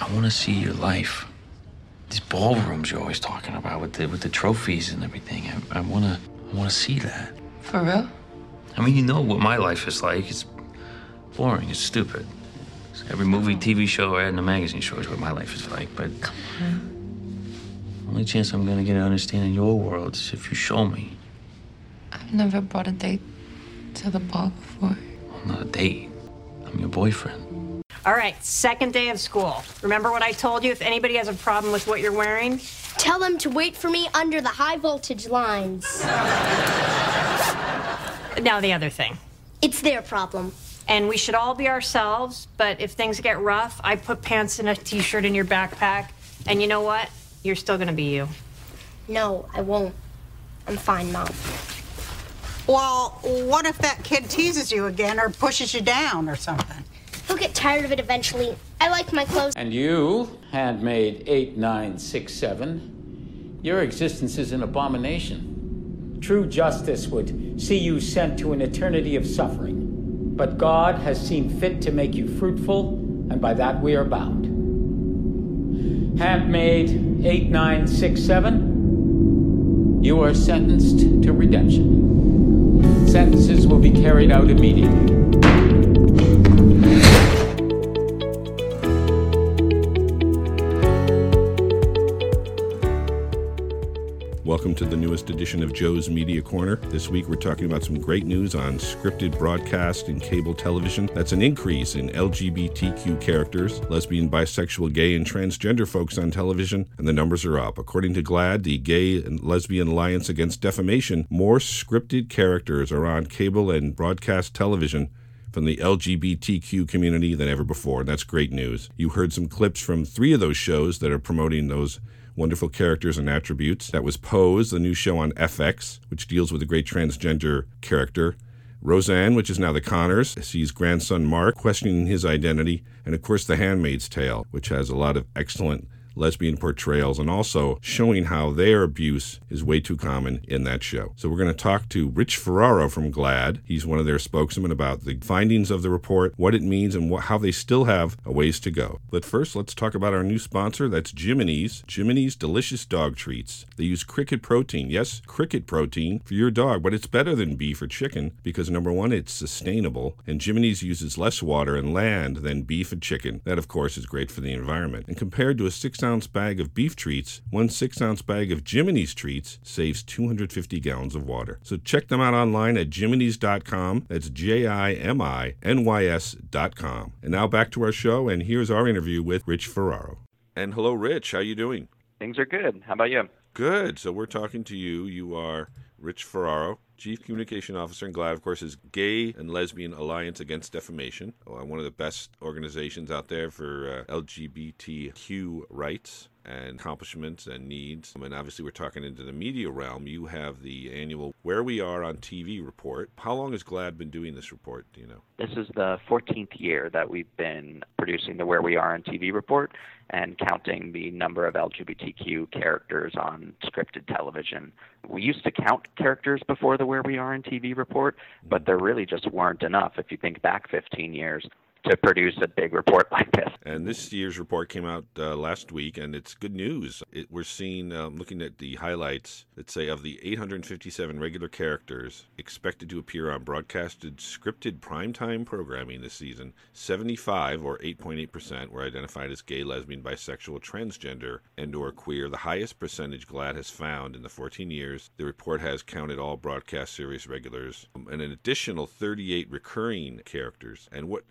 I want to see your life. These ballrooms you're always talking about with the with the trophies and everything. I, I wanna I wanna see that. For real? I mean, you know what my life is like. It's boring. It's stupid. Every movie, TV show, or ad in the magazine shows what my life is like. But Come on. only chance I'm gonna get to understanding your world is if you show me. I've never brought a date to the ball before. I'm not a date. I'm your boyfriend. All right, second day of school. Remember what I told you? If anybody has a problem with what you're wearing, Tell them to wait for me under the high voltage lines. now the other thing. It's their problem. And we should all be ourselves, but if things get rough, I put pants and a t shirt in your backpack. And you know what? You're still gonna be you. No, I won't. I'm fine, Mom. Well, what if that kid teases you again or pushes you down or something? He'll get tired of it eventually. I like my clothes. And you, handmaid 8967, your existence is an abomination. True justice would see you sent to an eternity of suffering. But God has seen fit to make you fruitful, and by that we are bound. Handmaid 8967, you are sentenced to redemption. Sentences will be carried out immediately. To the newest edition of Joe's Media Corner. This week we're talking about some great news on scripted broadcast and cable television. That's an increase in LGBTQ characters, lesbian, bisexual, gay, and transgender folks on television, and the numbers are up. According to GLAAD, the Gay and Lesbian Alliance Against Defamation, more scripted characters are on cable and broadcast television from the LGBTQ community than ever before. And that's great news. You heard some clips from three of those shows that are promoting those wonderful characters and attributes. That was Pose, the new show on FX, which deals with a great transgender character. Roseanne, which is now the Connors, sees grandson Mark questioning his identity. And of course, The Handmaid's Tale, which has a lot of excellent lesbian portrayals and also showing how their abuse is way too common in that show. So we're going to talk to Rich Ferraro from GLAAD. He's one of their spokesmen about the findings of the report, what it means, and what, how they still have a ways to go. But first, let's talk about our new sponsor. That's Jiminy's. Jiminy's Delicious Dog Treats. They use cricket protein. Yes, cricket protein for your dog, but it's better than beef or chicken because number one, it's sustainable, and Jiminy's uses less water and land than beef and chicken. That, of course, is great for the environment. And compared to a six ounce bag of beef treats, one six ounce bag of Jiminy's treats saves 250 gallons of water. So check them out online at jiminys.com. That's J I M I N Y S.com. And now back to our show, and here's our interview with Rich Ferraro. And hello, Rich. How you doing? Things are good. How about you? Good. So we're talking to you. You are Rich Ferraro, Chief Communication Officer, and GLAAD, of course, is Gay and Lesbian Alliance Against Defamation, uh, one of the best organizations out there for uh, LGBTQ rights and accomplishments and needs. And obviously, we're talking into the media realm. You have the annual Where We Are on TV report. How long has GLAAD been doing this report? Do you know? This is the 14th year that we've been producing the Where We Are on TV report and counting the number of LGBTQ characters on scripted television. We used to count characters before the Where We Are on TV report, but mm-hmm. there really just weren't enough if you think back 15 years to produce a big report like this. And this year's report came out uh, last week, and it's good news. It, we're seeing, um, looking at the highlights, that say of the 857 regular characters expected to appear on broadcasted scripted primetime programming this season, 75 or 8.8% were identified as gay, lesbian, bisexual, transgender, and or queer, the highest percentage GLAAD has found in the 14 years. The report has counted all broadcast series regulars um, and an additional 38 recurring characters. And what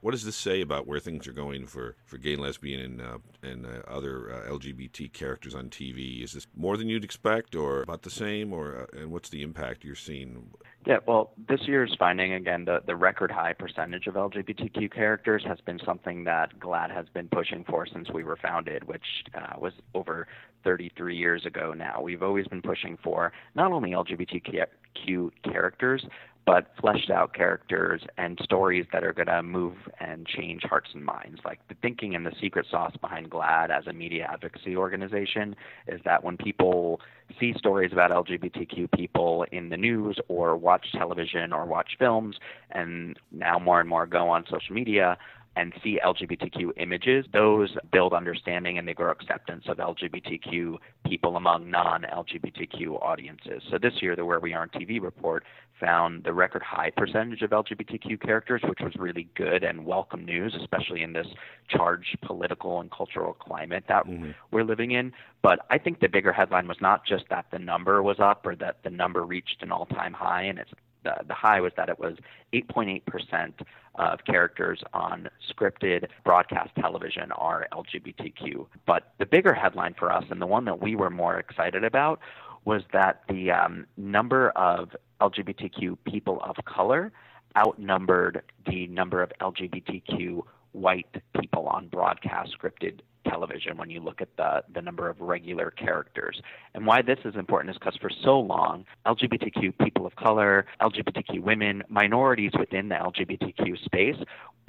what does this say about where things are going for, for gay, lesbian, and uh, and uh, other uh, LGBT characters on TV? Is this more than you'd expect, or about the same, or uh, and what's the impact you're seeing? Yeah, well, this year's finding, again, the, the record high percentage of LGBTQ characters has been something that GLAAD has been pushing for since we were founded, which uh, was over 33 years ago now. We've always been pushing for not only LGBTQ characters, but fleshed out characters and stories that are going to move and change hearts and minds. Like the thinking and the secret sauce behind GLAAD as a media advocacy organization is that when people see stories about LGBTQ people in the news or watch television or watch films, and now more and more go on social media, and see LGBTQ images, those build understanding and they grow acceptance of LGBTQ people among non LGBTQ audiences. So this year, the Where We Are on TV report found the record high percentage of LGBTQ characters, which was really good and welcome news, especially in this charged political and cultural climate that mm-hmm. we're living in. But I think the bigger headline was not just that the number was up or that the number reached an all time high, and it's the, the high was that it was 8.8% of characters on scripted broadcast television are LGBTQ. But the bigger headline for us, and the one that we were more excited about, was that the um, number of LGBTQ people of color outnumbered the number of LGBTQ white people on broadcast scripted television when you look at the, the number of regular characters. And why this is important is because for so long, LGBTQ people of color, LGBTQ women, minorities within the LGBTQ space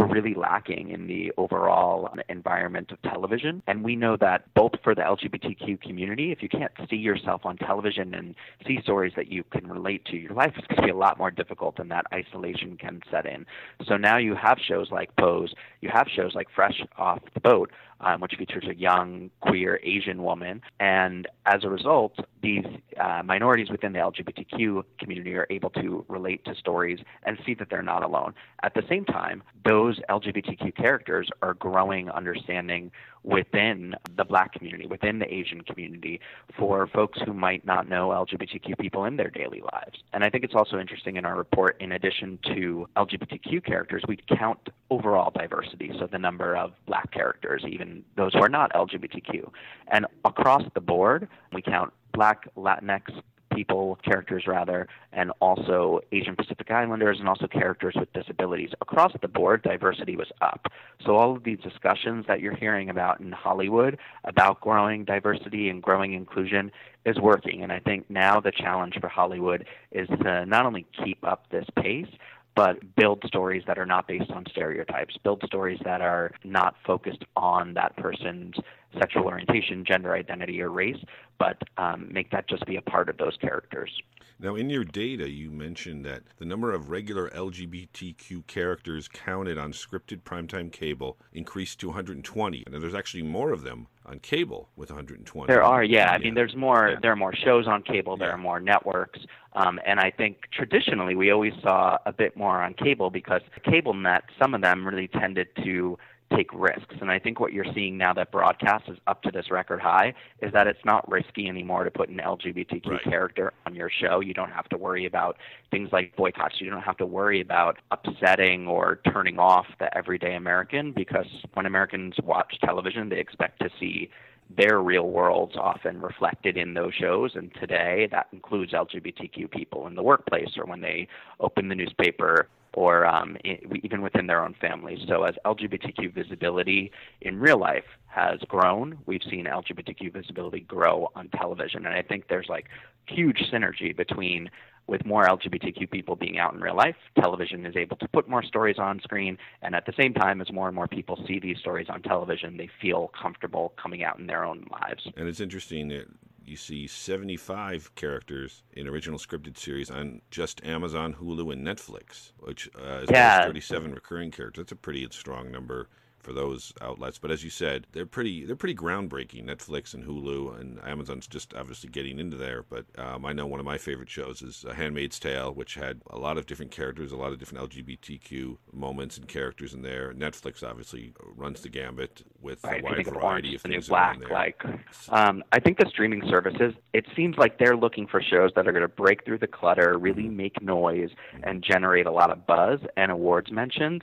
were really lacking in the overall environment of television. And we know that both for the LGBTQ community, if you can't see yourself on television and see stories that you can relate to, your life is going to be a lot more difficult and that isolation can set in. So now you have shows like Pose, you have shows like Fresh Off the Boat, um, which features a young queer Asian woman. And as a result, these uh, minorities within the LGBTQ community are able to relate to stories and see that they're not alone. At the same time, those LGBTQ characters are growing understanding within the black community, within the Asian community, for folks who might not know LGBTQ people in their daily lives. And I think it's also interesting in our report, in addition to LGBTQ characters, we count overall diversity, so the number of black characters, even those who are not LGBTQ. And across the board, we count black, Latinx, people, characters rather, and also Asian Pacific Islanders and also characters with disabilities. Across the board, diversity was up. So all of these discussions that you're hearing about in Hollywood about growing diversity and growing inclusion is working. And I think now the challenge for Hollywood is to not only keep up this pace, but build stories that are not based on stereotypes, build stories that are not focused on that person's sexual orientation, gender identity, or race, but um, make that just be a part of those characters. Now, in your data, you mentioned that the number of regular LGBTQ characters counted on scripted primetime cable increased to 120, and there's actually more of them on cable with 120. There are, yeah. I mean, there's more. Yeah. There are more shows on cable. There yeah. are more networks, um, and I think traditionally we always saw a bit more on cable because cable net, some of them really tended to take risks. And I think what you're seeing now that broadcast is up to this record high is that it's not risky anymore to put an LGBTQ right. character on your show. You don't have to worry about things like boycotts. You don't have to worry about upsetting or turning off the everyday American because when Americans watch television, they expect to see their real worlds often reflected in those shows. And today, that includes LGBTQ people in the workplace or when they open the newspaper or um, even within their own families. So, as LGBTQ visibility in real life has grown, we've seen LGBTQ visibility grow on television. And I think there's like huge synergy between with more LGBTQ people being out in real life, television is able to put more stories on screen. And at the same time, as more and more people see these stories on television, they feel comfortable coming out in their own lives. And it's interesting that you see 75 characters in original scripted series on just Amazon, Hulu, and Netflix, which uh, is yeah. 37 recurring characters. That's a pretty strong number for those outlets. But as you said, they're pretty they're pretty groundbreaking. Netflix and Hulu and Amazon's just obviously getting into there. But um, I know one of my favorite shows is A Handmaid's Tale, which had a lot of different characters, a lot of different LGBTQ moments and characters in there. Netflix obviously runs the gambit with right, a wide variety of things. Black, like um, I think the streaming services, it seems like they're looking for shows that are going to break through the clutter, really mm-hmm. make noise, mm-hmm. and generate a lot of buzz and awards mentions.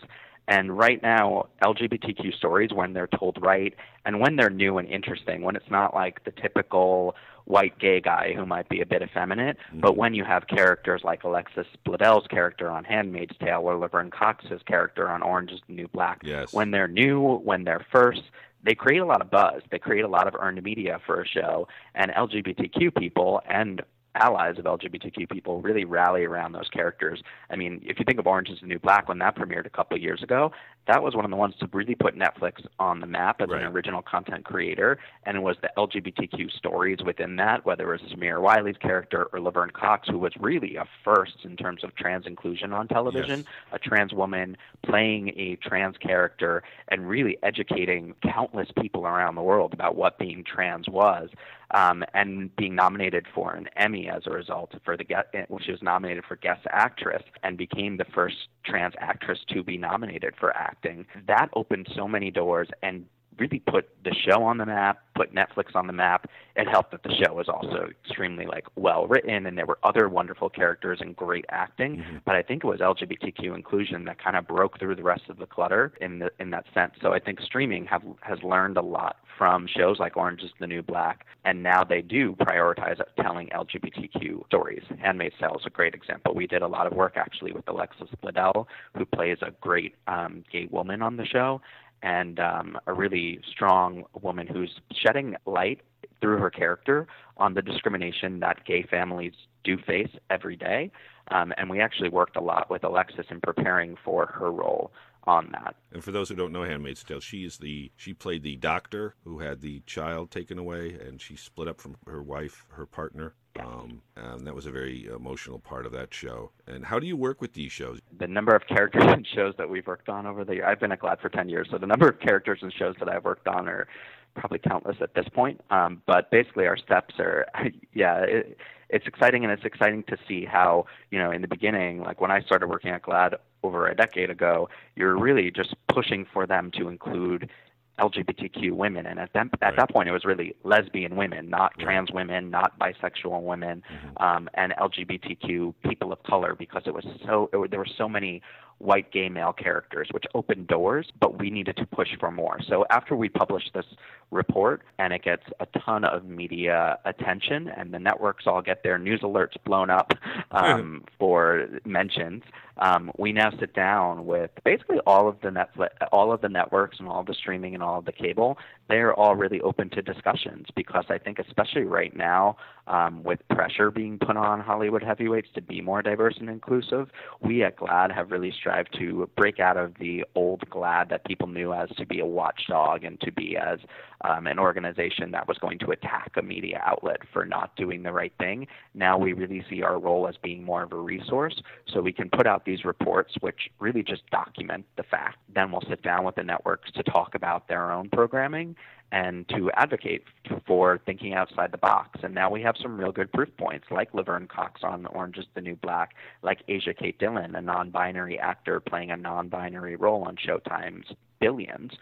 And right now, LGBTQ stories, when they're told right and when they're new and interesting, when it's not like the typical white gay guy who might be a bit effeminate, mm-hmm. but when you have characters like Alexis Bledel's character on Handmaid's Tale or Laverne Cox's character on Orange is the New Black, yes. when they're new, when they're first, they create a lot of buzz. They create a lot of earned media for a show, and LGBTQ people and allies of LGBTQ people really rally around those characters. I mean, if you think of Orange is the New Black, when that premiered a couple of years ago, that was one of the ones to really put Netflix on the map as Right. an original content creator, and it was the LGBTQ stories within that, whether it was Samira Wiley's character or Laverne Cox, who was really a first in terms of trans inclusion on television, Yes. a trans woman playing a trans character and really educating countless people around the world about what being trans was, um, and being nominated for an Emmy as a result for the guest, she was nominated for guest actress and became the first trans actress to be nominated for acting. That opened so many doors and really put the show on the map, put Netflix on the map. It helped that the show was also extremely like well written and there were other wonderful characters and great acting. But I think it was LGBTQ inclusion that kind of broke through the rest of the clutter in the, in that sense. So I think streaming have has learned a lot from shows like Orange is the New Black, and now they do prioritize telling LGBTQ stories. Handmaid's Tale is a great example. We did a lot of work actually with Alexis Bledel, who plays a great um, gay woman on the show, and um, a really strong woman who's shedding light through her character on the discrimination that gay families do face every day. Um, and we actually worked a lot with Alexis in preparing for her role on that. And for those who don't know Handmaid's Tale, she is the she played the doctor who had the child taken away, and she split up from her wife, her partner. Um, and that was a very emotional part of that show. And how do you work with these shows? the number of characters and shows that we've worked on over the year. I've been at GLAAD for 10 years, so the number of characters and shows that I've worked on are probably countless at this point. Um, but basically, our steps are, yeah, it, it's exciting, and it's exciting to see how, you know, in the beginning, like when I started working at GLAAD over a decade ago, you're really just pushing for them to include LGBTQ women, and at that at that point, it was really lesbian women, not trans women, not bisexual women, um, and LGBTQ people of color, because it was so it, there were so many white gay male characters, which opened doors, but we needed to push for more. So after we published this report, and it gets a ton of media attention, and the networks all get their news alerts blown up um, for mentions. Um, we now sit down with basically all of the Netflix, all of the networks and all the streaming and all of the cable. They're all really open to discussions because I think, especially right now, um, with pressure being put on Hollywood heavyweights to be more diverse and inclusive, we at GLAAD have really to break out of the old GLAAD that people knew as to be a watchdog and to be as um, an organization that was going to attack a media outlet for not doing the right thing. Now we really see our role as being more of a resource, so we can put out these reports which really just document the fact. Then we'll sit down with the networks to talk about their own programming and to advocate for thinking outside the box. And now we have some real good proof points, like Laverne Cox on Orange is the New Black, like Asia Kate Dillon, a non binary actor playing a non binary role on Showtime's Billions.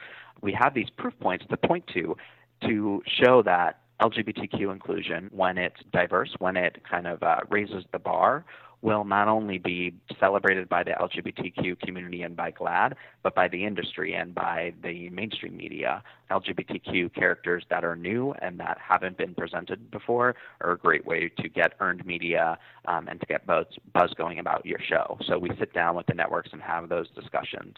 We have these proof points to point to to show that LGBTQ inclusion, when it's diverse, when it kind of uh, raises the bar, will not only be celebrated by the LGBTQ community and by GLAAD, but by the industry and by the mainstream media. LGBTQ characters that are new and that haven't been presented before are a great way to get earned media um, and to get buzz, buzz going about your show. So we sit down with the networks and have those discussions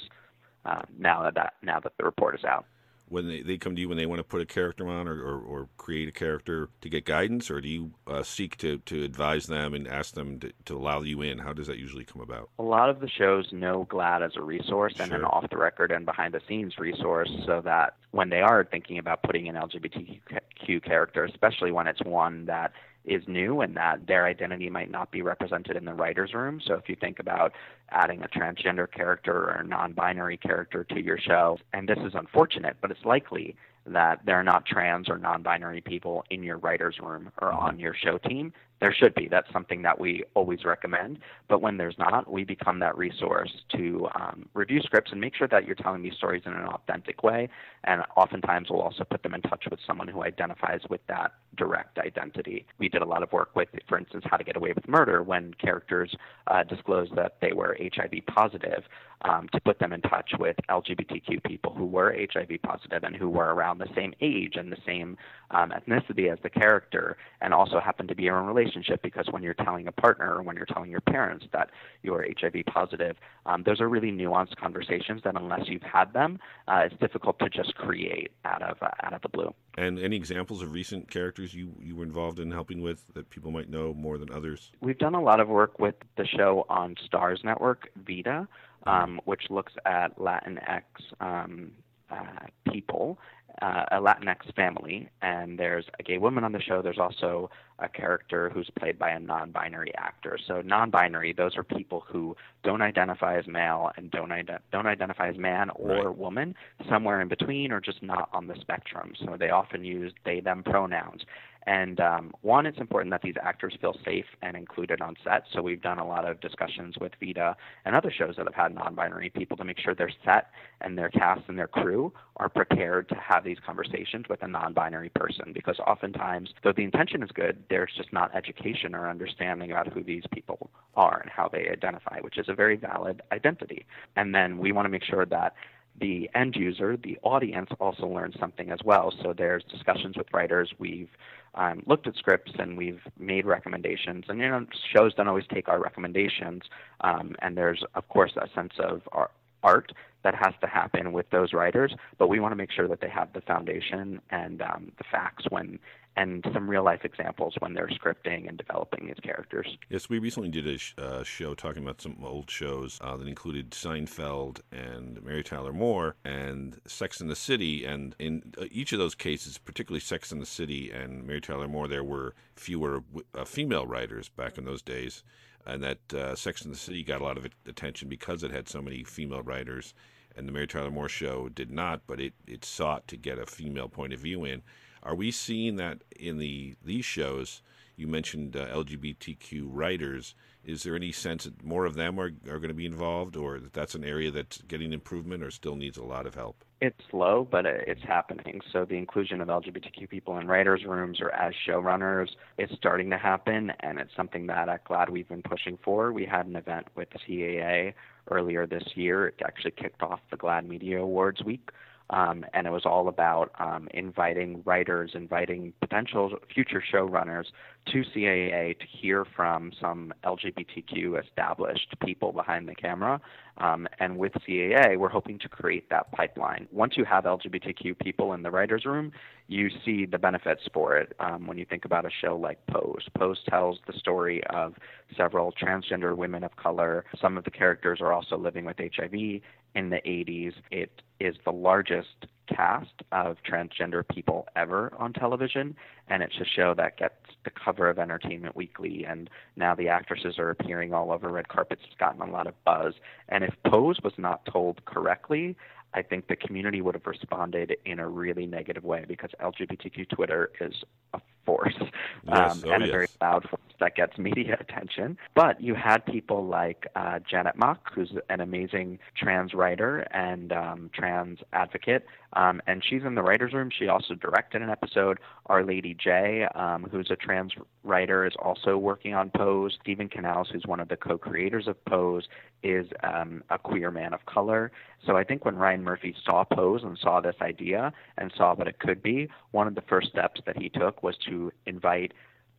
um, now that now that the report is out. When they, they come to you when they want to put a character on or, or, or create a character to get guidance, or do you uh, seek to, to advise them and ask them to, to allow you in? How does that usually come about? A lot of the shows know GLAAD as a resource and an off the record and behind the scenes resource so that when they are thinking about putting an LGBTQ character, especially when it's one that is new and that their identity might not be represented in the writer's room. So if you think about adding a transgender character or a non binary character to your show, and this is unfortunate, but it's likely that there are not trans or non binary people in your writer's room or mm-hmm. on your show team. There should be. That's something that we always recommend. But when there's not, we become that resource to um, review scripts and make sure that you're telling these stories in an authentic way. And oftentimes, we'll also put them in touch with someone who identifies with that direct identity. We did a lot of work with, for instance, How to Get Away with Murder when characters uh, disclosed that they were HIV positive. Um, to put them in touch with LGBTQ people who were HIV positive and who were around the same age and the same um, ethnicity as the character, and also happened to be in a relationship relationship because when you're telling a partner or when you're telling your parents that you are HIV positive, um, those are really nuanced conversations that unless you've had them, uh, it's difficult to just create out of uh, out of the blue. And any examples of recent characters you, you were involved in helping with that people might know more than others? We've done a lot of work with the show on Starz Network, Vida, um, which looks at Latinx um, uh, people, uh, a Latinx family, and there's a gay woman on the show. There's also a character who's played by a non-binary actor. So non-binary, those are people who don't identify as male and don't ide- don't identify as man or Right. woman, somewhere in between, or just not on the spectrum. So they often use they/them pronouns. And um, one, it's important that these actors feel safe and included on set. So we've done a lot of discussions with Vida and other shows that have had non-binary people to make sure their set and their cast and their crew are prepared to have these conversations with a non-binary person. Because oftentimes, though the intention is good, there's just not education or understanding about who these people are and how they identify, which is a very valid identity. And then we want to make sure that the end user, the audience, also learns something as well. So there's discussions with writers. We've um, looked at scripts and we've made recommendations. And you know, shows don't always take our recommendations. Um, and there's of course a sense of ar- art that has to happen with those writers. But we want to make sure that they have the foundation and um, the facts when and some real life examples when they're scripting and developing these characters. Yes, we recently did a sh- uh, show talking about some old shows uh, that included Seinfeld and Mary Tyler Moore and Sex in the City. And in uh, each of those cases, particularly Sex in the City and Mary Tyler Moore, there were fewer uh, female writers back in those days. And that uh, Sex in the City got a lot of attention because it had so many female writers. And the Mary Tyler Moore show did not, but it, it sought to get a female point of view in. Are we seeing that in the these shows? You mentioned uh, LGBTQ writers. Is there any sense that more of them are, are going to be involved, or that that's an area that's getting improvement, or still needs a lot of help? It's slow, but it's happening. So the inclusion of LGBTQ people in writers' rooms or as showrunners is starting to happen, and it's something that at GLAAD we've been pushing for. We had an event with the CAA earlier this year. It actually kicked off the GLAAD Media Awards week. Um, and it was all about um, inviting writers, inviting potential future showrunners to CAA to hear from some LGBTQ established people behind the camera. Um, and with CAA, we're hoping to create that pipeline. Once you have LGBTQ people in the writers' room, you see the benefits for it. Um, when you think about a show like Pose, Pose tells the story of several transgender women of color. Some of the characters are also living with HIV in the 80s. It is the largest cast of transgender people ever on television, and it's a show that gets the cover of Entertainment Weekly, and now the actresses are appearing all over red carpets. It's gotten a lot of buzz. And if Pose was not told correctly, I think the community would have responded in a really negative way because LGBTQ Twitter is a force Yes, um, oh, and a very loud force that gets media attention. But you had people like uh, Janet Mock, who's an amazing trans writer and um, trans advocate, um, and she's in the writers' room. She also directed an episode. Our Lady J, um, who's a trans writer, is also working on Pose. Steven Canals, who's one of the co-creators of Pose, is um, a queer man of color. So I think when Ryan Murphy saw Pose and saw this idea and saw what it could be, one of the first steps that he took was to invite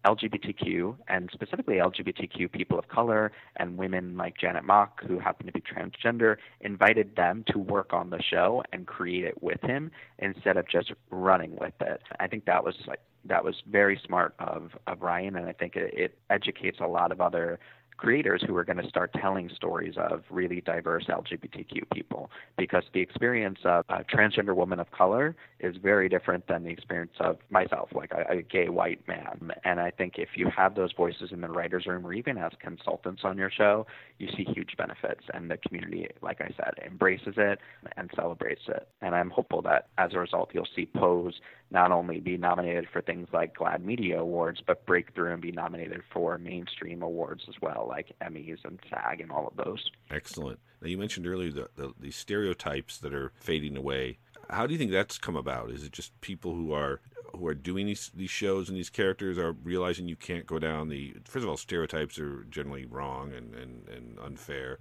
LGBTQ and specifically LGBTQ people of color and women like Janet Mock, who happen to be transgender, invited them to work on the show and create it with him instead of just running with it. I think that was like that was very smart of of Ryan, and I think it, it educates a lot of other creators who are going to start telling stories of really diverse LGBTQ people because the experience of a transgender woman of color is very different than the experience of myself, like a, a gay white man. And I think if you have those voices in the writer's room or even as consultants on your show, you see huge benefits. And the community, like I said, embraces it and celebrates it. And I'm hopeful that as a result, you'll see Pose not only be nominated for things like GLAAD Media Awards, but break through and be nominated for mainstream awards as well, like Emmys and SAG and all of those. Excellent. Now, you mentioned earlier the, the, the stereotypes that are fading away. How do you think that's come about? Is it just people who are who are doing these these shows and these characters are realizing you can't go down the first of all stereotypes are generally wrong and, and, and unfair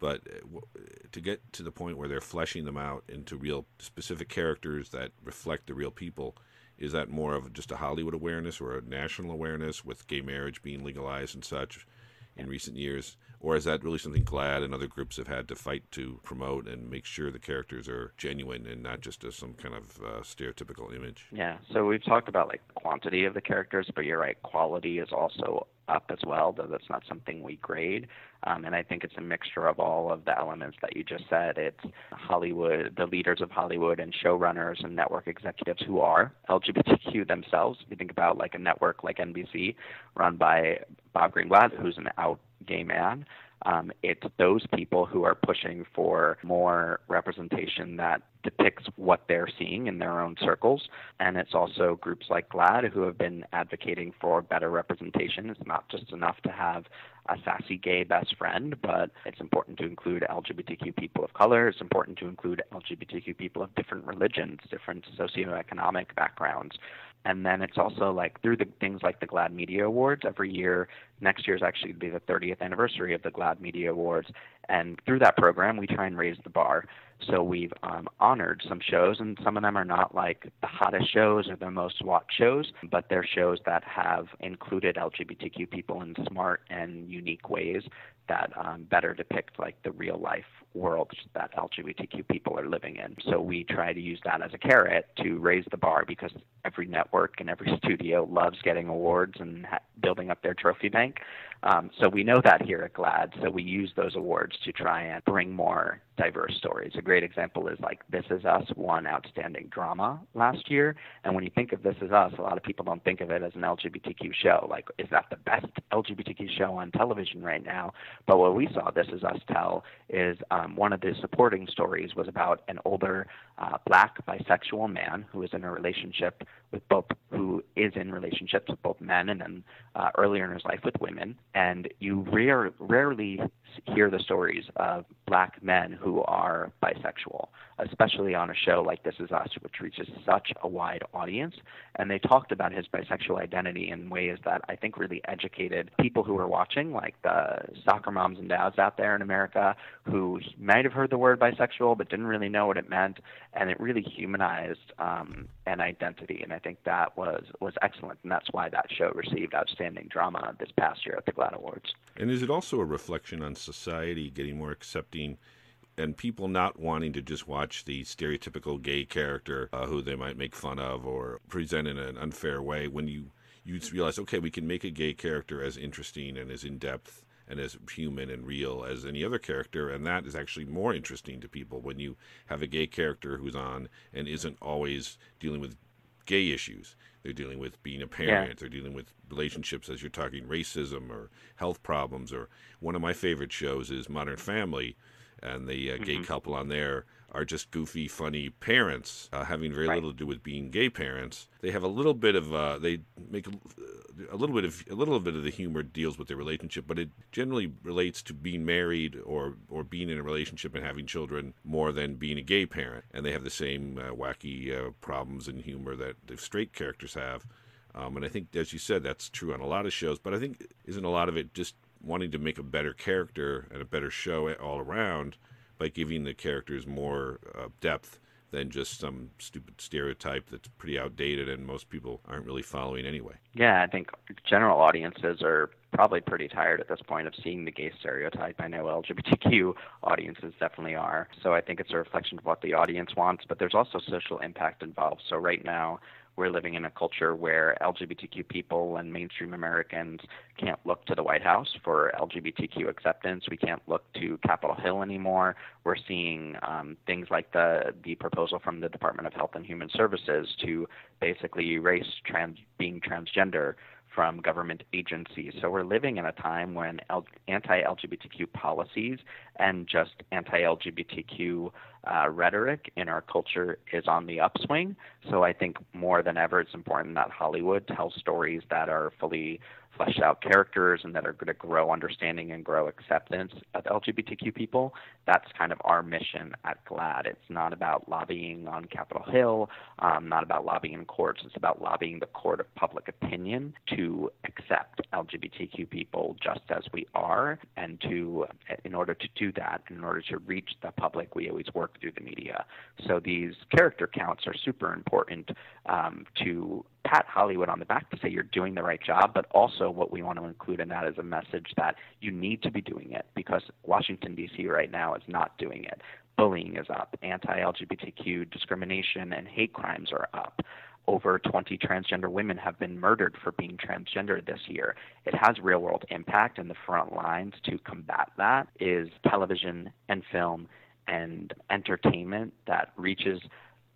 but uh, to get to the point where they're fleshing them out into real specific characters that reflect the real people Is that more of just a Hollywood awareness or a national awareness with gay marriage being legalized and such in recent years? Or is that really something GLAAD and other groups have had to fight to promote and make sure the characters are genuine and not just as some kind of uh, stereotypical image? Yeah, so we've talked about like quantity of the characters, but you're right, quality is also up as well, though that's not something we grade. Um, and I think it's a mixture of all of the elements that you just said. It's Hollywood, the leaders of Hollywood, and showrunners and network executives who are LGBTQ themselves. If you think about like a network like NBC, run by Bob Greenblatt, who's an out gay man. Um, it's those people who are pushing for more representation that depicts what they're seeing in their own circles. And it's also groups like GLAAD who have been advocating for better representation. It's not just enough to have a sassy gay best friend, but it's important to include LGBTQ people of color. It's important to include LGBTQ people of different religions, different socioeconomic backgrounds. And then it's also like through the things like the GLAAD Media Awards every year. Next year is actually going to be the 30th anniversary of the GLAAD Media Awards, and through that program we try and raise the bar. So we've um, honored some shows, and some of them are not like the hottest shows or the most watched shows, but they're shows that have included LGBTQ people in smart and unique ways that um, better depict like the real life world that LGBTQ people are living in. So we try to use that as a carrot to raise the bar because every network and every studio loves getting awards and ha- building up their trophy bank think um, so we know that here at GLAAD. So we use those awards to try and bring more diverse stories. A great example is like This Is Us won Outstanding Drama last year. And when you think of This Is Us, a lot of people don't think of it as an LGBTQ show. Like, is that the best LGBTQ show on television right now? But what we saw This Is Us tell is um, one of the supporting stories was about an older uh, black bisexual man who is in a relationship with both, who is in relationships with both men and then uh, earlier in his life with women. And you rare, rarely hear the stories of black men who are bisexual, especially on a show like This Is Us, which reaches such a wide audience. And they talked about his bisexual identity in ways that I think really educated people who were watching, like the soccer moms and dads out there in America who might have heard the word bisexual but didn't really know what it meant. And it really humanized um, an identity. And I think that was, was excellent. And that's why that show received Outstanding Drama this past year at the GLAAD Awards. And is it also a reflection on society getting more accepting and people not wanting to just watch the stereotypical gay character uh, who they might make fun of or present in an unfair way when you you realize okay we can make a gay character as interesting and as in depth and as human and real as any other character and that is actually more interesting to people when you have a gay character who's on and isn't always dealing with gay issues they're dealing with being a parent yeah. they're dealing with relationships as you're talking racism or health problems or one of my favorite shows is modern family and the uh, gay mm-hmm. couple on there are just goofy, funny parents, uh, having very right. little to do with being gay parents. They have a little bit of uh, they make a, a, little bit of a little bit of the humor deals with their relationship, but it generally relates to being married or or being in a relationship and having children more than being a gay parent. And they have the same uh, wacky uh, problems and humor that the straight characters have. Um, and I think, as you said, that's true on a lot of shows. But I think isn't a lot of it just wanting to make a better character and a better show all around by giving the characters more uh, depth than just some stupid stereotype that's pretty outdated and most people aren't really following anyway. Yeah, I think general audiences are probably pretty tired at this point of seeing the gay stereotype. I know LGBTQ audiences definitely are. So I think it's a reflection of what the audience wants, but there's also social impact involved. So right now, we're living in a culture where LGBTQ people and mainstream Americans can't look to the White House for LGBTQ acceptance. We can't look to Capitol Hill anymore. We're seeing um, things like the the proposal from the Department of Health and Human Services to basically erase trans being transgender from government agencies. So we're living in a time when L- anti-LGBTQ policies and just anti-LGBTQ uh, rhetoric in our culture is on the upswing. So I think more than ever, it's important that Hollywood tells stories that are fully fleshed out characters and that are going to grow understanding and grow acceptance of LGBTQ people. That's kind of our mission at GLAAD. It's not about lobbying on Capitol Hill, um, not about lobbying in courts. It's about lobbying the court of public opinion to accept LGBTQ people just as we are, and to, in order to do that, in order to reach the public, we always work through the media. So these character counts are super important um, to pat Hollywood on the back to say you're doing the right job, but also what we want to include in that is a message that you need to be doing it because Washington, D.C. right now is not doing it. Bullying is up, anti LGBTQ discrimination and hate crimes are up. Over 20 transgender women have been murdered for being transgender this year. It has real world impact, and the front lines to combat that is television and film and entertainment that reaches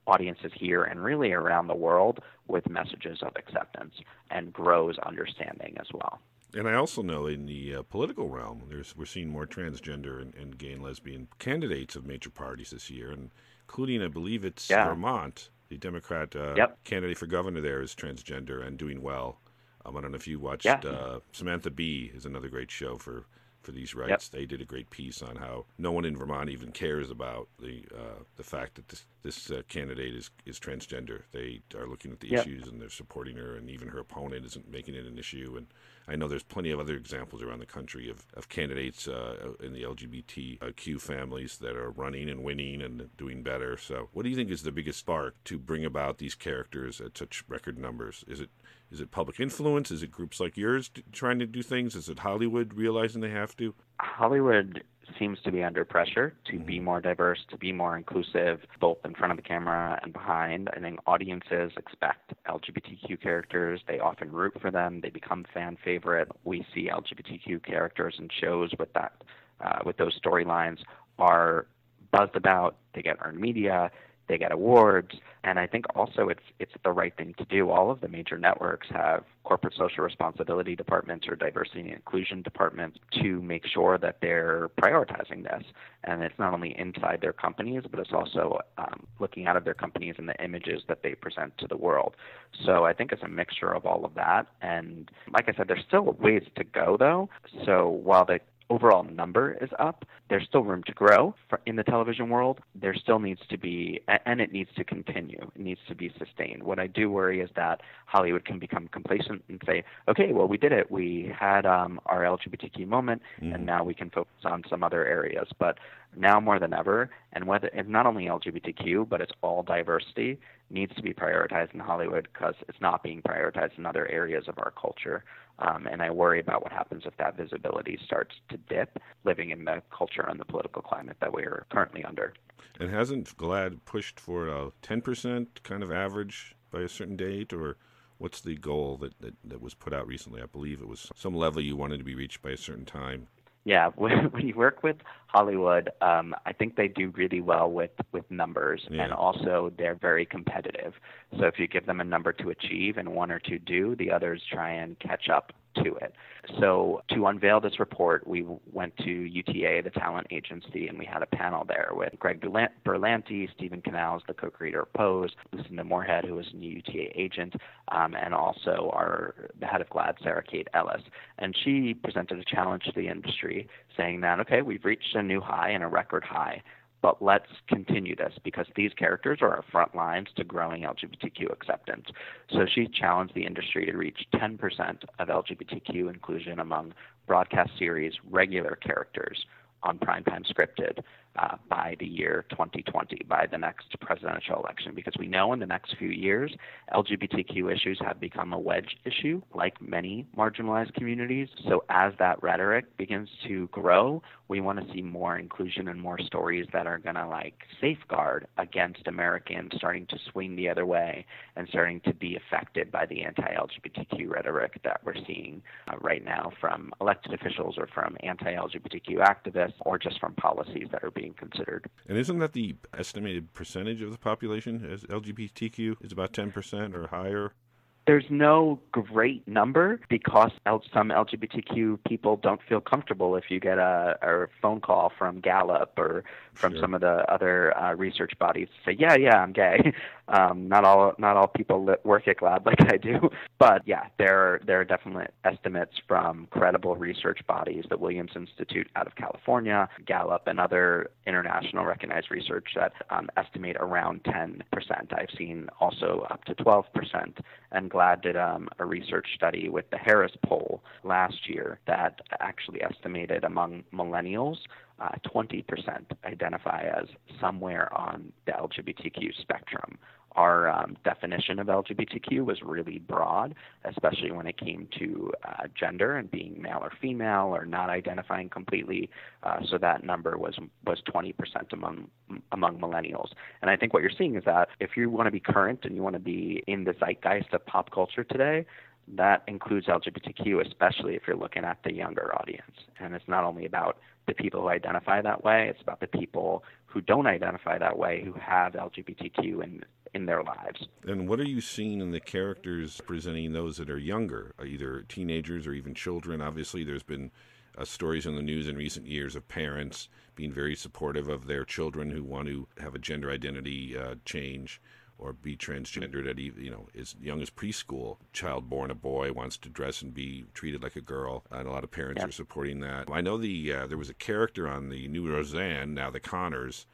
audiences here and really around the world with messages of acceptance and grows understanding as well. And I also know in the uh, political realm, there's we're seeing more transgender and, and, gay and lesbian candidates of major parties this year, and including, I believe it's yeah. Vermont. The Democrat uh, yep. candidate for governor there is transgender and doing well. Um, I don't know if you watched yeah. uh, Samantha Bee is another great show for for these rights. Yep. They did a great piece on how no one in Vermont even cares about the uh, the fact that this this uh, candidate is is transgender. They are looking at the yep. issues and they're supporting her, and even her opponent isn't making it an issue. And I know there's plenty of other examples around the country of, of candidates uh, in the LGBTQ families that are running and winning and doing better. So, what do you think is the biggest spark to bring about these characters at such record numbers? Is it is it public influence? Is it groups like yours trying to do things? Is it Hollywood realizing they have to? Hollywood seems to be under pressure to be Mm-hmm. more diverse, to be more inclusive, both in front of the camera and behind. I think audiences expect LGBTQ characters. They often root for them. They become fan favorite. We see LGBTQ characters in shows with that, uh, with those storylines are buzzed about. They get earned media they get awards and i think also it's it's the right thing to do. All of the major networks have corporate social responsibility departments or diversity and inclusion departments to make sure that they're prioritizing this. And it's not only inside their companies but it's also um, looking out of their companies and the images that they present to the world. So i think it's a mixture of all of that. And like i said there's still ways to go though. So while the overall number is up. There's still room to grow in the television world. There still needs to be, and it needs to continue. It needs to be sustained. What I do worry is that Hollywood can become complacent and say, okay, well, we did it. We had um, our LGBTQ moment, mm. and now we can focus on some other areas. But now more than ever, and whether it's not only LGBTQ, but it's all diversity, needs to be prioritized in Hollywood because it's not being prioritized in other areas of our culture. Um, and I worry about what happens if that visibility starts to dip, living in the culture and the political climate that we are currently under. And hasn't GLAAD pushed for a 10% kind of average by a certain date, or what's the goal that, that, that was put out recently? I believe it was some level you wanted to be reached by a certain time. Yeah, when, when you work with Hollywood, um, I think they do really well with with numbers, yeah. and also they're very competitive. So if you give them a number to achieve and one or two do, the others try and catch up to it. So to unveil this report, we went to UTA, the talent agency, and we had a panel there with Greg Berlanti, Steven Canals, the co-creator of Pose, Lucinda Moorhead, who was a new UTA agent, um, and also our the head of GLAAD, Sarah Kate Ellis. And she presented a challenge to the industry, saying that okay, we've reached a new high and a record high but let's continue this because these characters are our front lines to growing LGBTQ acceptance. So she challenged the industry to reach 10% of LGBTQ inclusion among broadcast series regular characters on primetime scripted uh, by the year 2020, by the next presidential election, because we know in the next few years, LGBTQ issues have become a wedge issue, like many marginalized communities. So as that rhetoric begins to grow, we want to see more inclusion and more stories that are going to like safeguard against Americans starting to swing the other way and starting to be affected by the anti-LGBTQ rhetoric that we're seeing uh, right now from elected officials or from anti-LGBTQ activists or just from policies that are being considered. And isn't that the estimated percentage of the population as LGBTQ is about 10% or higher? There's no great number because some LGBTQ people don't feel comfortable if you get a, a phone call from Gallup or from Sure. some of the other uh, research bodies to say, yeah, yeah, I'm gay. Um, not all not all people work at GLAAD like I do, but yeah, there there are definitely estimates from credible research bodies, the Williams Institute out of California, Gallup, and other international recognized research that um, estimate around 10%. I've seen also up to 12%. And GLAAD did um, a research study with the Harris poll last year that actually estimated among millennials, uh, 20% identify as somewhere on the LGBTQ spectrum. Our um, definition of LGBTQ was really broad, especially when it came to uh, gender and being male or female or not identifying completely. Uh, so that number was was 20% among among millennials. And I think what you're seeing is that if you want to be current and you want to be in the zeitgeist of pop culture today, that includes LGBTQ, especially if you're looking at the younger audience. And it's not only about the people who identify that way, it's about the people who don't identify that way who have LGBTQ in in their lives. And what are you seeing in the characters presenting those that are younger, uh, either teenagers or even children? Obviously, there's been uh, stories in the news in recent years of parents being very supportive of their children who want to have a gender identity uh, change or be transgendered at even, you know as young as preschool. Child born a boy wants to dress and be treated like a girl, and a lot of parents Yeah. are supporting that. I know the uh, there was a character on the new Roseanne, now the Connors.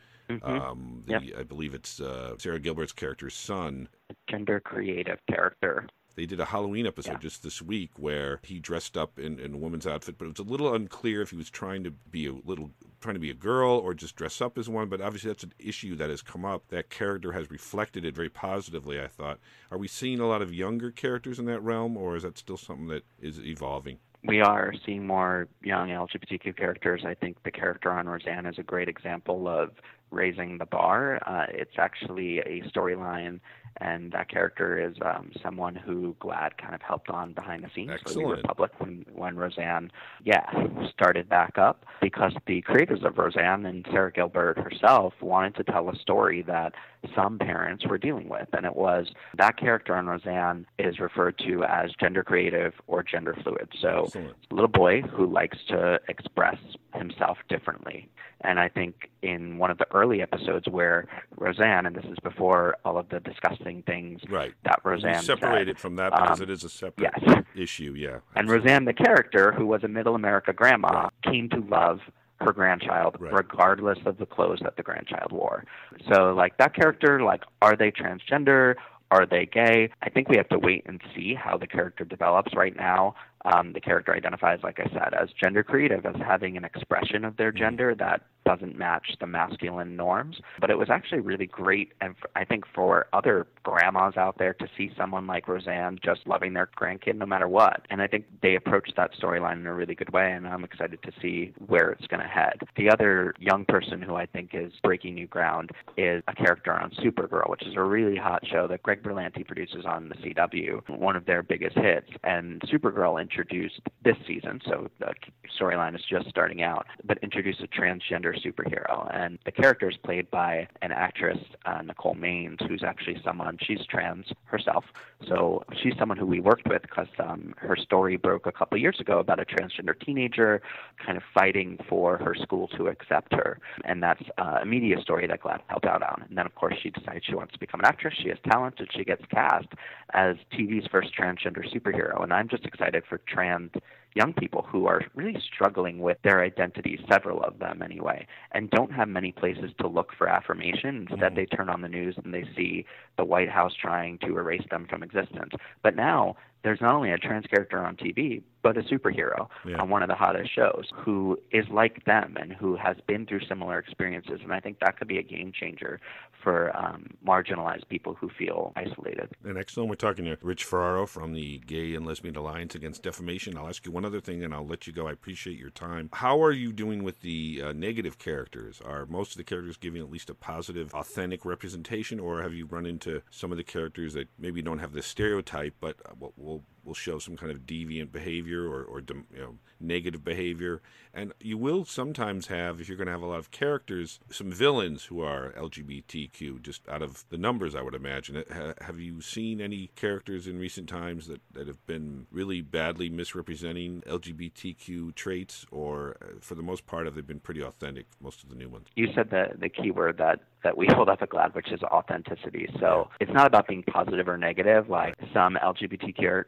Um, the, Yep. I believe it's uh, Sara Gilbert's character's son Gender creative character. They did a Halloween episode Yeah. just this week where he dressed up in, in a woman's outfit, but it was a little unclear if he was trying to be a little trying to be a girl or just dress up as one. But obviously, that's an issue that has come up. That character has reflected it very positively. I thought. Are we seeing a lot of younger characters in that realm, or is that still something that is evolving? we are seeing more young LGBTQ characters. I think the character on Roseanne is a great example of raising the bar. Uh, it's actually a storyline, and that character is um, someone who GLAAD kind of helped on behind the scenes for the Republic when, when Roseanne, yeah, started back up. Because the creators of Roseanne and Sara Gilbert herself wanted to tell a story that some parents were dealing with, and it was that character on Roseanne is referred to as gender creative or gender fluid. So Excellent. little boy who likes to express himself differently. And I think in one of the early episodes where Roseanne, and this is before all of the disgusting things Right. that Roseanne separate it from that because um, it is a separate yes. issue. Yeah. and Roseanne, the character who was a middle America grandma, came to love her grandchild Right. regardless of the clothes that the grandchild wore. So like that character, like are they transgender? Are they gay? I think we have to wait and see how the character develops right now. Um, the character identifies, like I said, as gender creative, as having an expression of their gender that doesn't match the masculine norms. But it was actually really great, and I think for other grandmas out there to see someone like Roseanne just loving their grandkid no matter what. And I think they approached that storyline in a really good way, and I'm excited to see where it's going to head. The other young person who I think is breaking new ground is a character on Supergirl, which is a really hot show that Greg Berlanti produces on the CW, one of their biggest hits. And Supergirl introduced this season, so the storyline is just starting out, but introduced a transgender superhero. And the character is played by an actress, uh, Nicole Maines, who's actually someone, she's trans herself. So she's someone who we worked with because um, her story broke a couple years ago about a transgender teenager kind of fighting for her school to accept her. And that's uh, a media story that GLAAD helped out on. And then, of course, she decides she wants to become an actress. She has talent, and she gets cast as TV's first transgender superhero. And I'm just excited for trans young people who are really struggling with their identities, several of them anyway, and don't have many places to look for affirmation. Instead, mm. they turn on the news and they see the White House trying to erase them from existence. But now, there's not only a trans character on TV, but a superhero Yeah. on one of the hottest shows who is like them and who has been through similar experiences. And I think that could be a game changer for um, marginalized people who feel isolated. And excellent. We're talking to Rich Ferraro from the Gay and Lesbian Alliance Against Defamation. I'll ask you one one other thing, and I'll let you go. I appreciate your time. How are you doing with the uh, negative characters? Are most of the characters giving at least a positive, authentic representation, or have you run into some of the characters that maybe don't have the stereotype, but uh, will, will will show some kind of deviant behavior or, or you know, negative behavior. And you will sometimes have, if you're going to have a lot of characters, some villains who are LGBTQ, just out of the numbers, I would imagine. Have you seen any characters in recent times that, that have been really badly misrepresenting LGBTQ traits, or uh, for the most part, have they been pretty authentic, most of the new ones? You said the, the key word that that we hold up at GLAAD, which is authenticity. So it's not about being positive or negative. Like some LGBTQ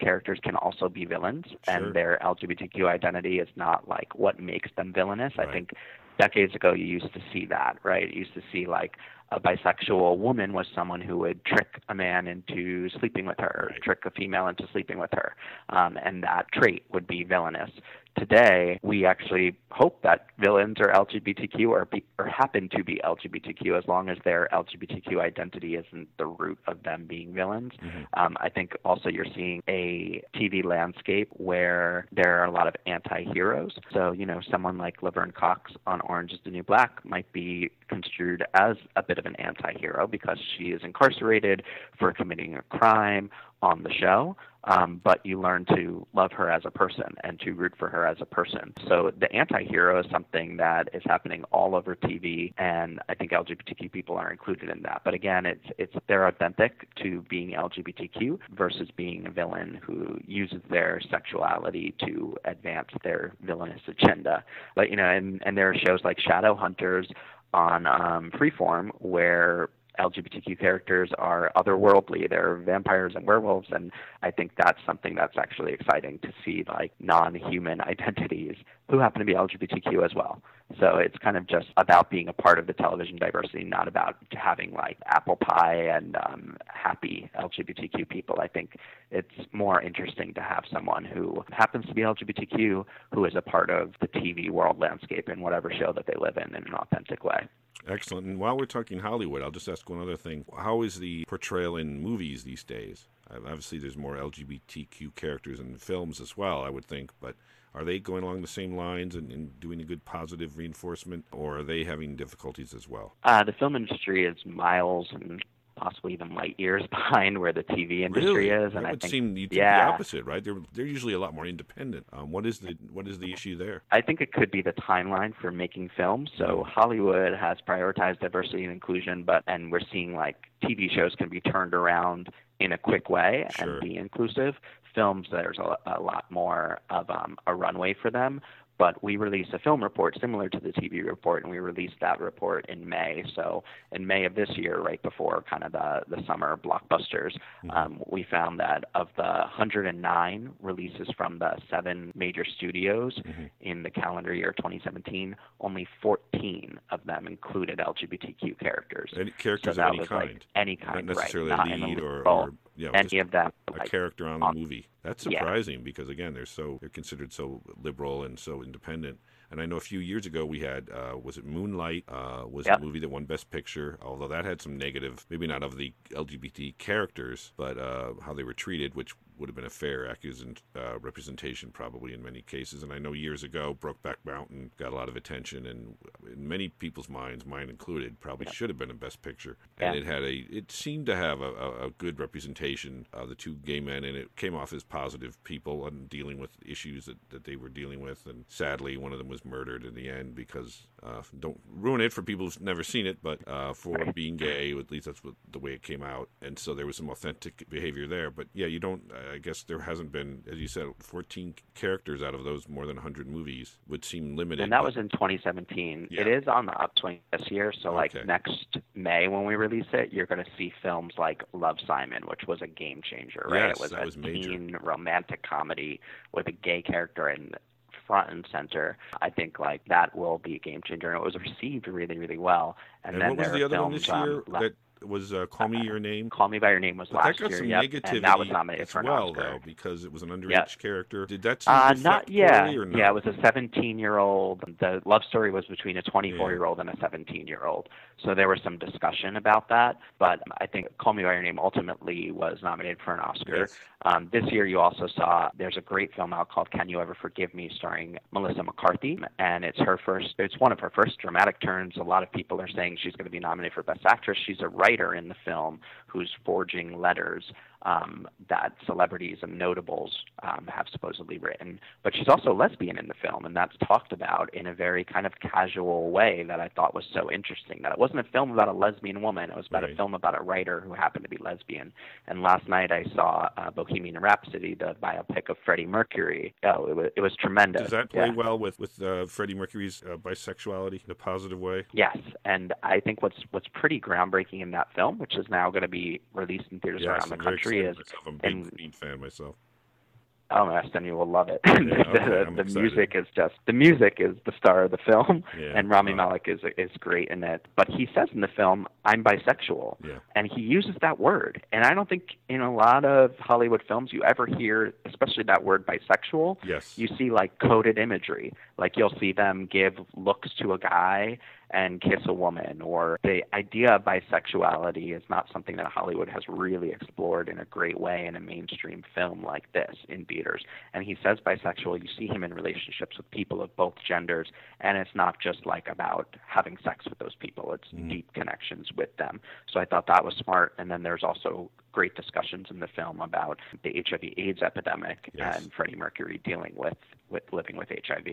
characters can also be villains, sure. and their LGBTQ identity is not like what makes them villainous. Right. I think decades ago you used to see that, right? You used to see like a bisexual woman was someone who would trick a man into sleeping with her, right. trick a female into sleeping with her, um, and that trait would be villainous. Today, we actually hope that villains are LGBTQ or, be, or happen to be LGBTQ as long as their LGBTQ identity isn't the root of them being villains. Mm-hmm. Um, I think also you're seeing a TV landscape where there are a lot of anti heroes. So, you know, someone like Laverne Cox on Orange is the New Black might be construed as a bit of an anti hero because she is incarcerated for committing a crime on the show, um, but you learn to love her as a person and to root for her as a person. So the anti-hero is something that is happening all over TV, and I think LGBTQ people are included in that. But again, it's it's they're authentic to being LGBTQ versus being a villain who uses their sexuality to advance their villainous agenda. But you know, and and there are shows like Shadowhunters on um, Freeform where LGBTQ characters are otherworldly. They're vampires and werewolves, and I think that's something that's actually exciting to see, like non-human identities who happen to be LGBTQ as well. So it's kind of just about being a part of the television diversity, not about having like apple pie and um, happy LGBTQ people. I think it's more interesting to have someone who happens to be LGBTQ who is a part of the TV world landscape in whatever show that they live in in an authentic way. Excellent. And while we're talking Hollywood, I'll just ask one other thing. How is the portrayal in movies these days? Obviously, there's more LGBTQ characters in films as well, I would think, but are they going along the same lines and, and doing a good positive reinforcement, or are they having difficulties as well? Uh, the film industry is miles and possibly even light years behind where the TV industry really? is. And I would think, seem the, yeah. the opposite, right? They're they're usually a lot more independent. Um, what is the what is the issue there? I think it could be the timeline for making films. So mm-hmm. Hollywood has prioritized diversity and inclusion, but and we're seeing like TV shows can be turned around in a quick way sure. and be inclusive. Films, there's a, a lot more of um, a runway for them but we released a film report similar to the TV report, and we released that report in May. So in May of this year, right before kind of the, the summer blockbusters, mm-hmm. um, we found that of the 109 releases from the seven major studios mm-hmm. in the calendar year 2017, only 14 of them included LGBTQ characters. Any characters so of any kind? Like any kind, Not necessarily right? a lead or, or know, any of them. A like, character on the on, movie. That's surprising yeah. because again, they're so they're considered so liberal and so independent. And I know a few years ago we had uh, was it Moonlight uh, was yep. a movie that won Best Picture, although that had some negative, maybe not of the LGBT characters, but uh, how they were treated, which would have been a fair accusation, uh, representation probably in many cases. And I know years ago, Brokeback Mountain got a lot of attention, and in many people's minds, mine included, probably should have been a Best Picture. And it had a, it seemed to have a, a, a, good representation of the two gay men, and it came off as positive people and dealing with issues that, that they were dealing with. And sadly, one of them was murdered in the end because uh, don't ruin it for people who've never seen it, but uh, for being gay, at least that's what the way it came out. And so there was some authentic behavior there. But yeah, you don't. I guess there hasn't been, as you said, 14 characters out of those more than 100 movies would seem limited. And that was in 2017. Yeah. It is on the upswing this year. So, okay. like next May when we release it, you're going to see films like Love Simon, which was a game changer, right? Yes, it was that a was major. teen romantic comedy with a gay character and front and center. I think like that will be a game changer, and it was received really, really well. And, and then what was the other films, one this year um, that was uh, Call Me Your Name. Call Me by Your Name was But last that got year, some yep, negativity and that was nominated as for an well, Oscar. though, because it was an underage Yeah. character. Did that seem Uh, to not yeah, or not? yeah. It was a 17-year-old. The love story was between a 24-year-old and a 17-year-old. So there was some discussion about that. But I think Call Me by Your Name ultimately was nominated for an Oscar. Yes. Um, this year, you also saw there's a great film out called Can You Ever Forgive Me, starring Melissa McCarthy, and it's her first. It's one of her first dramatic turns. A lot of people are saying she's going to be nominated for Best Actress. She's a writer in the film who's forging letters um, that celebrities and notables um, have supposedly written. But she's also lesbian in the film, and that's talked about in a very kind of casual way that I thought was so interesting. That it wasn't a film about a lesbian woman; it was about Right. a film about a writer who happened to be lesbian. And last night I saw uh, Bohemian Rhapsody, the biopic of Freddie Mercury. Oh, it was it was tremendous. Does that play Yeah. well with with uh, Freddie Mercury's uh, bisexuality in a positive way? Yes, and I think what's what's pretty groundbreaking in that film, which is now going to be released in theaters around the country, is. I'm a big and- Queen fan myself. Oh, yes, then you will love it. okay, the the music is just the music is the star of the film, Yeah, and Rami wow. Malek is is great in it. But he says in the film, "I'm bisexual," Yeah. and he uses that word. And I don't think in a lot of Hollywood films you ever hear, especially that word bisexual. Yes. You see like coded imagery, like you'll see them give looks to a guy and kiss a woman, or the idea of bisexuality is not something that Hollywood has really explored in a great way in a mainstream film like this in theaters. And he says bisexual, you see him in relationships with people of both genders, and it's not just like about having sex with those people, it's mm. deep connections with them. So I thought that was smart. And then there's also great discussions in the film about the HIV AIDS epidemic Yes. and Freddie Mercury dealing with, with living with HIV.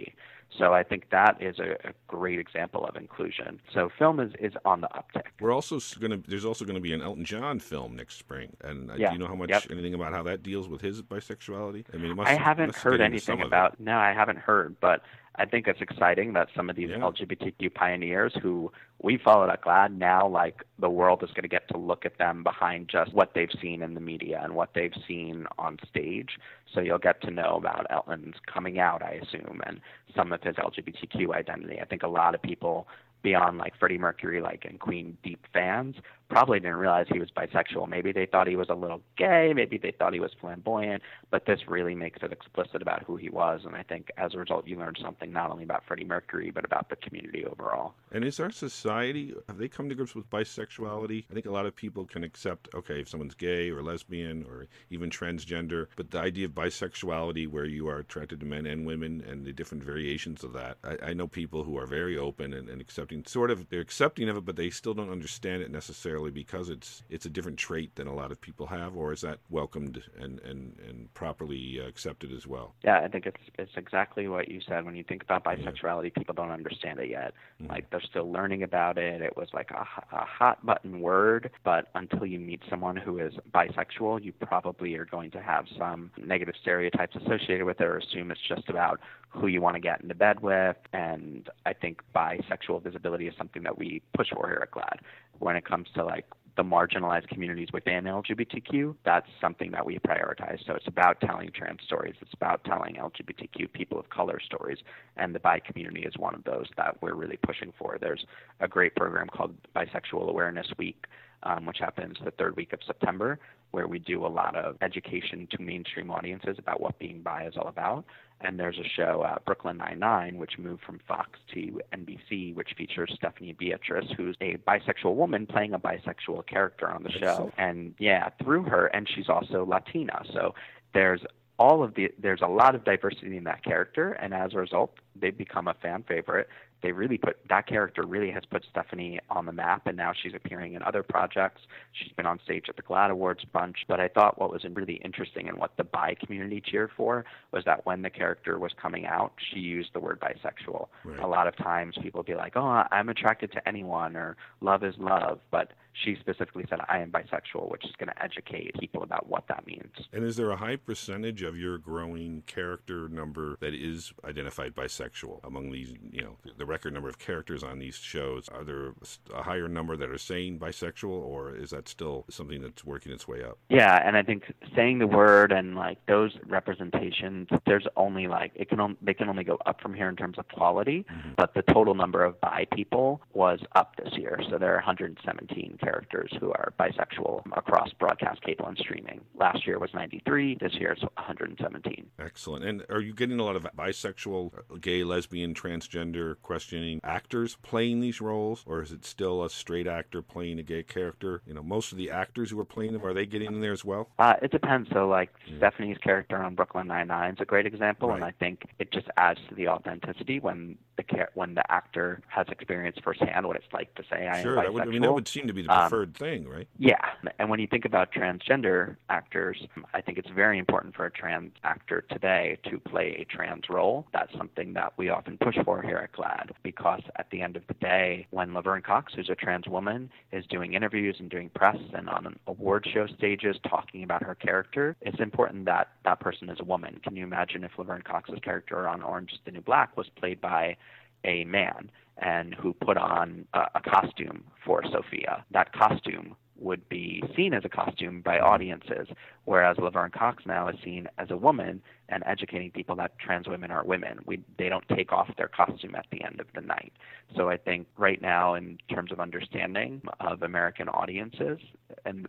So I think that is a, a great example of inclusion. So film is, is on the uptick. We're also going to. There's also going to be an Elton John film next spring, and uh, Yeah, do you know how much yep. anything about how that deals with his bisexuality? I mean, it must, I haven't heard get into some anything about. No, I haven't heard, but I think it's exciting that some of these Yeah. LGBTQ pioneers who we followed at GLAAD now, like the world is going to get to look at them behind just what they've seen in the media and what they've seen on stage. So you'll get to know about Elton's coming out, I assume, and some of his LGBTQ identity. I think a lot of people beyond like Freddie Mercury, like and Queen deep fans, probably didn't realize he was bisexual. Maybe they thought he was a little gay, maybe they thought he was flamboyant, but this really makes it explicit about who he was. And I think as a result, you learn something not only about Freddie Mercury, but about the community overall. And is our society have they come to grips with bisexuality? I think a lot of people can accept okay if someone's gay or lesbian or even transgender, but the idea of bisexuality, where you are attracted to men and women and the different variations of that, I, I know people who are very open and, and accepting. Sort of, they're accepting of it, but they still don't understand it necessarily because it's it's a different trait than a lot of people have. Or is that welcomed and and and properly accepted as well? Yeah, I think it's it's exactly what you said. When you think about bisexuality, people don't understand it yet. Mm-hmm. Like they're still learning about it. It was like a hot button word, but until you meet someone who is bisexual, you probably are going to have some negative stereotypes associated with it, or assume it's just about who you want to get into bed with. And I think bisexual visibility is something that we push for here at GLAAD. When it comes to like the marginalized communities within LGBTQ, that's something that we prioritize. So it's about telling trans stories, it's about telling LGBTQ people of color stories, and the bi community is one of those that we're really pushing for. There's a great program called Bisexual Awareness Week, um, which happens the third week of September, where we do a lot of education to mainstream audiences about what being bi is all about. And there's a show, uh, Brooklyn Nine-Nine, which moved from Fox to NBC, which features Stephanie Beatrice, who's a bisexual woman playing a bisexual character on the show. And yeah, through her, and she's also Latina. So there's all of the there's a lot of diversity in that character, and as a result, they've become a fan favorite. They really put that character really has put Stephanie on the map, and now she's appearing in other projects. She's been on stage at the GLAAD Awards bunch. But I thought what was really interesting and what the bi community cheered for was that when the character was coming out, she used the word bisexual. Right. A lot of times people be like, "Oh, I'm attracted to anyone," or "Love is love," but she specifically said, "I am bisexual," which is going to educate people about what that means. And is there a high percentage of your growing character number that is identified bisexual among these, you know, the record number of characters on these shows? Are there a higher number that are saying bisexual, or is that still something that's working its way up? Yeah, and I think saying the word and like those representations, there's only like it can on, they can only go up from here in terms of quality, mm-hmm. but the total number of bi people was up this year, so there are 117 characters who are bisexual across broadcast, cable, and streaming. Last year was 93. This year it's 117. Excellent. And are you getting a lot of bisexual, gay, lesbian, transgender questioning actors playing these roles, or is it still a straight actor playing a gay character? You know, most of the actors who are playing them are they getting in there as well? Uh, it depends. So, like Stephanie's character on Brooklyn Nine Nine is a great example, Right. and I think it just adds to the authenticity when the when the actor has experienced firsthand what it's like to say I sure. am That would, I mean, that would seem to be the Um, preferred thing, right? Yeah, and when you think about transgender actors, I think it's very important for a trans actor today to play a trans role. That's something that we often push for here at GLAAD because at the end of the day, when Laverne Cox, who's a trans woman, is doing interviews and doing press and on an award show stages talking about her character, it's important that that person is a woman. Can you imagine if Laverne Cox's character on Orange is the New Black was played by a man and who put on a, a costume for Sophia. That costume would be seen as a costume by audiences, whereas Laverne Cox now is seen as a woman and educating people that trans women are women. We, they don't take off their costume at the end of the night. So I think right now, in terms of understanding of American audiences and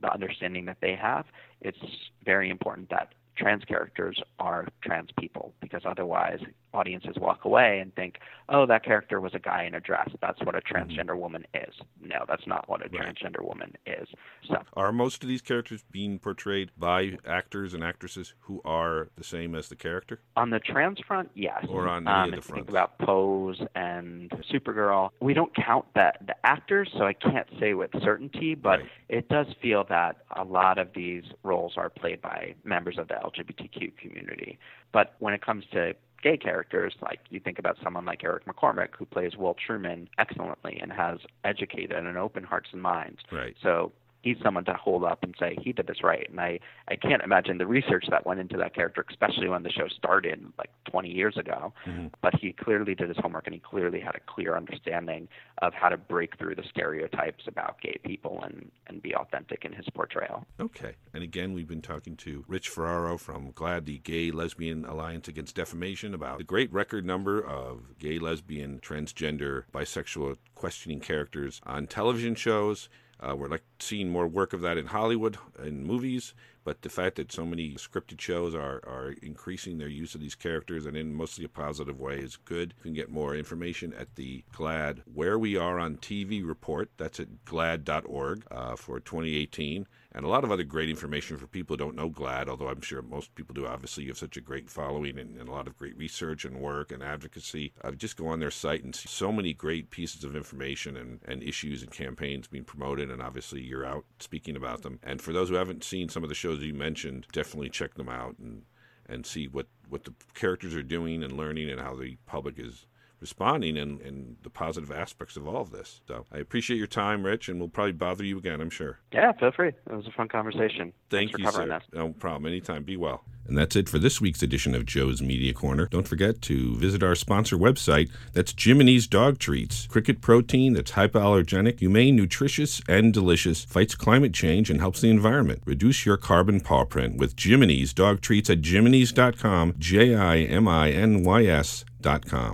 the understanding that they have, it's very important that trans characters are trans people because otherwise audiences walk away and think, oh, that character was a guy in a dress. That's what a transgender woman is. No, that's not what a Mm-hmm. Right. transgender woman is. So Are most of these characters being portrayed by actors and actresses who are the same as the character? on the trans front, yes. Or on any um, of the you think about Pose and Supergirl, we don't count that the actors, so I can't say with certainty, but Right. it does feel that a lot of these roles are played by members of the LGBTQ community. But when it comes to gay characters, like you think about someone like Eric McCormack, who plays Will Truman excellently and has educated and open hearts and minds. Right. So he's someone to hold up and say he did this right. And I I can't imagine the research that went into that character, especially when the show started like 20 years ago. Mm-hmm. But he clearly did his homework and he clearly had a clear understanding of how to break through the stereotypes about gay people and and be authentic in his portrayal. Okay. And again, we've been talking to Rich Ferraro from GLAAD, the Gay Lesbian Alliance Against Defamation, about the great record number of gay, lesbian, transgender, bisexual questioning characters on television shows. Uh, we're like seeing more work of that in Hollywood in movies, but the fact that so many scripted shows are, are increasing their use of these characters and in mostly a positive way is good. You can get more information at the GLAAD Where We Are on TV report. That's at glaad.org uh, for 2018 and a lot of other great information for people who don't know GLAAD, although I'm sure most people do. Obviously, you have such a great following and, and a lot of great research and work and advocacy. Uh, just go on their site and see so many great pieces of information and, and issues and campaigns being promoted, and obviously you're out speaking about them. And for those who haven't seen some of the shows you mentioned, definitely check them out and and see what, what the characters are doing and learning and how the public is responding and, and the positive aspects of all of this. So I appreciate your time, Rich, and we'll probably bother you again, I'm sure. Yeah, feel free. It was a fun conversation. Thank Thanks for you, covering sir. this. No problem. Anytime. Be well. And that's it for this week's edition of Joe's Media Corner. Don't forget to visit our sponsor website. That's Jiminy's Dog Treats. Cricket protein that's hypoallergenic, humane, nutritious, and delicious. Fights climate change and helps the environment. Reduce your carbon paw print with Jiminy's Dog Treats at jiminy's.com. J I M I N Y S.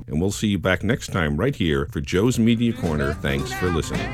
And we'll see you back next time right here for Joe's Media Corner. Thanks for listening.